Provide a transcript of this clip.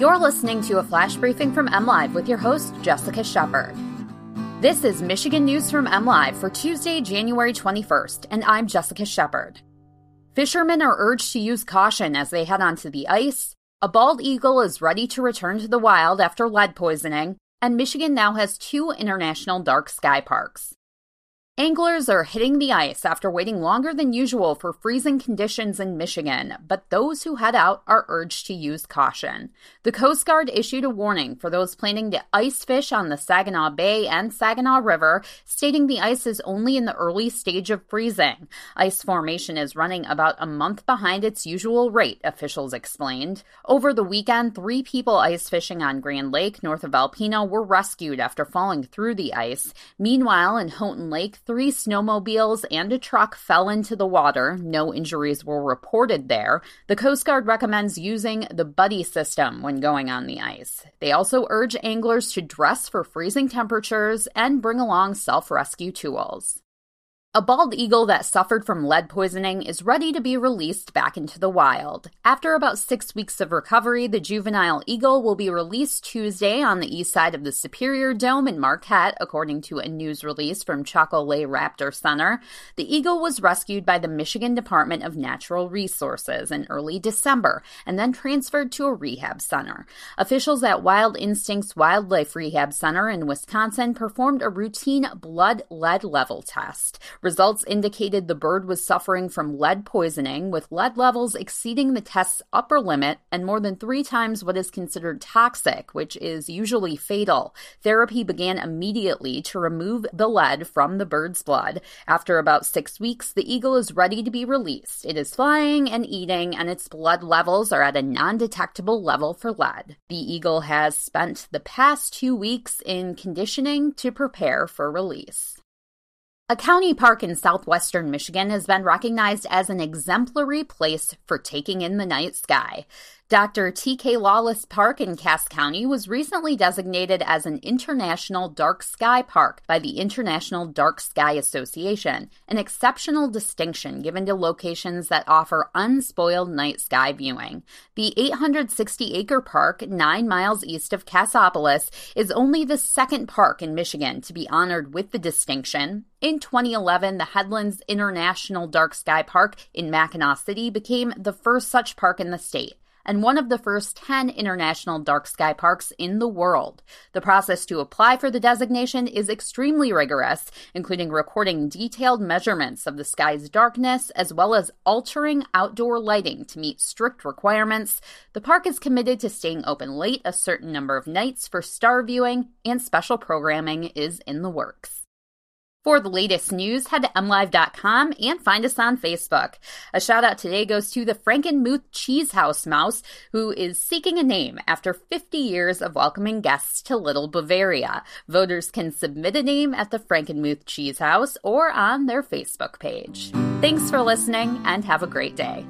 You're listening to a flash briefing from MLive with your host, Jessica Shepard. This is Michigan News from MLive for Tuesday, January 21st, and I'm Jessica Shepard. Fishermen are urged to use caution as they head onto the ice. A bald eagle is ready to return to the wild after lead poisoning, and Michigan now has two international dark sky parks. Anglers are hitting the ice after waiting longer than usual for freezing conditions in Michigan, but those who head out are urged to use caution. The Coast Guard issued a warning for those planning to ice fish on the Saginaw Bay and Saginaw River, stating the ice is only in the early stage of freezing. Ice formation is running about a month behind its usual rate, officials explained. Over the weekend, three people ice fishing on Grand Lake north of Alpena were rescued after falling through the ice. Meanwhile, in Houghton Lake, Three snowmobiles and a truck fell into the water. No injuries were reported there. The Coast Guard recommends using the buddy system when going on the ice. They also urge anglers to dress for freezing temperatures and bring along self rescue tools. A bald eagle that suffered from lead poisoning is ready to be released back into the wild. After about six weeks of recovery, the juvenile eagle will be released Tuesday on the east side of the Superior Dome in Marquette, according to a news release from Chocolay Raptor Center. The eagle was rescued by the Michigan Department of Natural Resources in early December and then transferred to a rehab center. Officials at Wild Instincts Wildlife Rehab Center in Wisconsin performed a routine blood lead level test. Results indicated the bird was suffering from lead poisoning, with lead levels exceeding the test's upper limit and more than three times what is considered toxic, which is usually fatal. Therapy began immediately to remove the lead from the bird's blood. After about six weeks, the eagle is ready to be released. It is flying and eating, and its blood levels are at a non detectable level for lead. The eagle has spent the past two weeks in conditioning to prepare for release. A county park in southwestern Michigan has been recognized as an exemplary place for taking in the night sky. Dr. T.K. Lawless Park in Cass County was recently designated as an International Dark Sky Park by the International Dark Sky Association, an exceptional distinction given to locations that offer unspoiled night sky viewing. The 860 acre park, nine miles east of Cassopolis, is only the second park in Michigan to be honored with the distinction. In 2011, the Headlands International Dark Sky Park in Mackinaw City became the first such park in the state and one of the first 10 international dark sky parks in the world. The process to apply for the designation is extremely rigorous, including recording detailed measurements of the sky's darkness as well as altering outdoor lighting to meet strict requirements. The park is committed to staying open late a certain number of nights for star viewing, and special programming is in the works. For the latest news, head to mlive.com and find us on Facebook. A shout out today goes to the Frankenmuth Cheese House Mouse, who is seeking a name after 50 years of welcoming guests to Little Bavaria. Voters can submit a name at the Frankenmuth Cheese House or on their Facebook page. Thanks for listening and have a great day.